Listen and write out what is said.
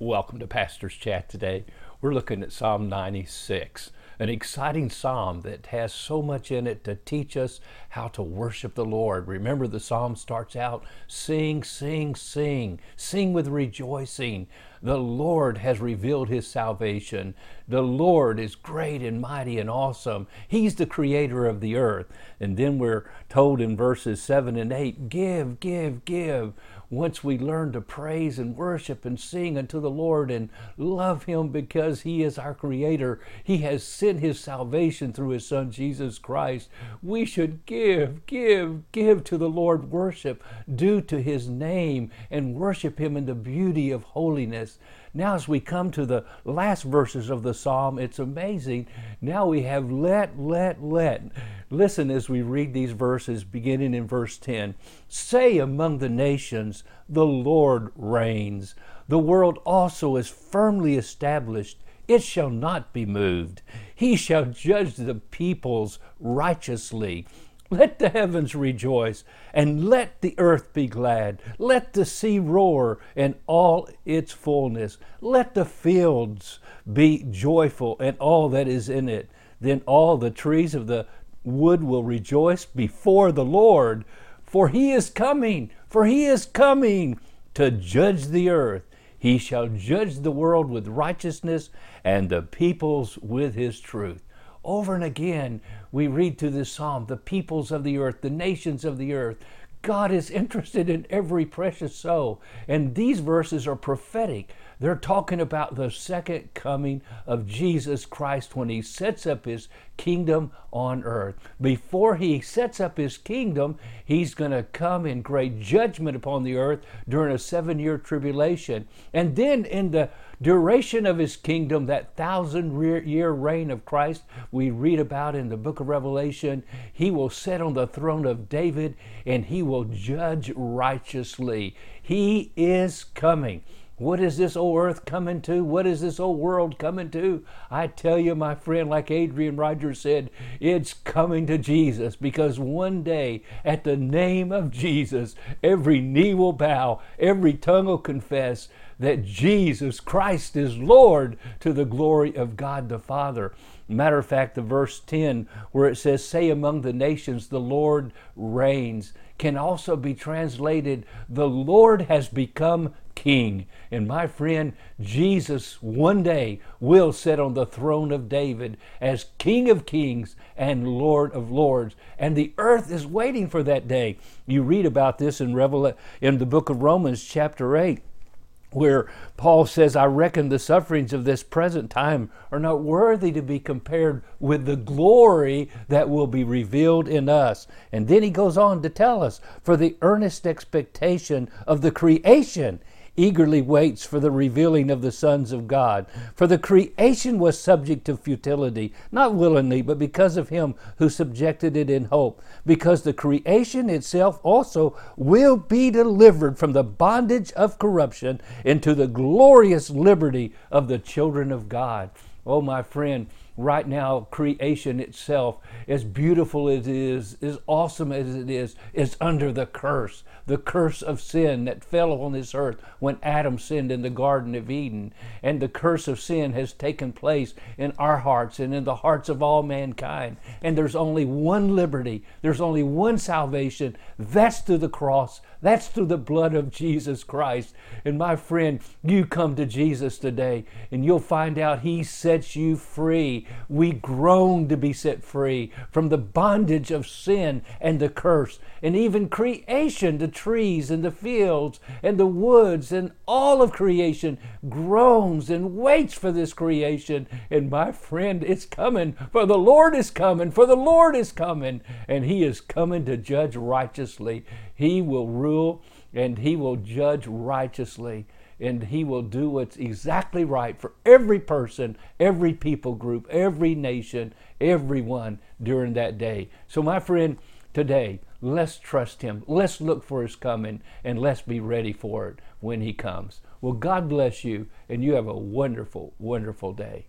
Welcome to Pastor's Chat today. We're looking at Psalm 96, an exciting psalm that has so much in it to teach us how to worship the Lord. Remember, the psalm starts out sing, sing, sing, sing with rejoicing. The Lord has revealed his salvation. The Lord is great and mighty and awesome. He's the creator of the earth. And then we're told in verses 7 and 8 give, give, give once we learn to praise and worship and sing unto the Lord and love Him because He is our Creator, He has sent His salvation through His Son Jesus Christ, we should give, give, give to the Lord worship due to His name and worship Him in the beauty of holiness. Now, as we come to the last verses of the psalm, it's amazing. Now we have let, let, let. Listen as we read these verses, beginning in verse 10. Say among the nations, the Lord reigns. The world also is firmly established. It shall not be moved. He shall judge the peoples righteously. Let the heavens rejoice, and let the earth be glad. Let the sea roar and all its fullness. Let the fields be joyful and all that is in it. Then all the trees of the wood will rejoice before the Lord, for he is coming, for he is coming to judge the earth. He shall judge the world with righteousness and the peoples with his truth. Over and again, we read through this psalm the peoples of the earth, the nations of the earth. God is interested in every precious soul. And these verses are prophetic. They're talking about the second coming of Jesus Christ when he sets up his kingdom on earth. Before he sets up his kingdom, he's going to come in great judgment upon the earth during a seven year tribulation. And then in the duration of his kingdom, that thousand year reign of Christ we read about in the book of Revelation, he will sit on the throne of David and he will judge righteously. He is coming. What is this old earth coming to? What is this old world coming to? I tell you, my friend, like Adrian Rogers said, it's coming to Jesus because one day at the name of Jesus, every knee will bow, every tongue will confess that Jesus Christ is Lord to the glory of God the Father. Matter of fact, the verse 10, where it says, Say among the nations, the Lord reigns, can also be translated, The Lord has become king. And my friend, Jesus one day will sit on the throne of David as King of kings and Lord of lords. And the earth is waiting for that day. You read about this in, Revel- in the book of Romans, chapter 8 where Paul says, I reckon the sufferings of this present time are not worthy to be compared with the glory that will be revealed in us. And then he goes on to tell us, for the earnest expectation of the creation eagerly waits for the revealing of the sons of God. For the creation was subject to futility, not willingly, but because of him who subjected it in hope. Because the creation itself also will be delivered from the bondage of corruption into the glorious liberty of the children of God. Oh, my friend, right now, creation itself, as beautiful as it is, as awesome as it is, is under the curse the curse of sin that fell on this earth when Adam sinned in the Garden of Eden. And the curse of sin has taken place in our hearts and in the hearts of all mankind. And there's only one liberty, there's only one salvation. That's through the cross, that's through the blood of Jesus Christ. And my friend, you come to Jesus today and you'll find out He sets you free. We groan to be set free from the bondage of sin and the curse, and even creation, the trees and the fields and the woods and all of creation groans and waits for this creation. And my friend, it's coming, for the Lord is coming, for the Lord is coming, and He is coming to judge righteously. He will rule and He will judge righteously and he will do what's exactly right for every person, every people group, every nation, everyone during that day. So, my friend, today, Let's trust Him. Let's look for His coming and let's be ready for it when He comes. Well, God bless you and you have a wonderful, wonderful day.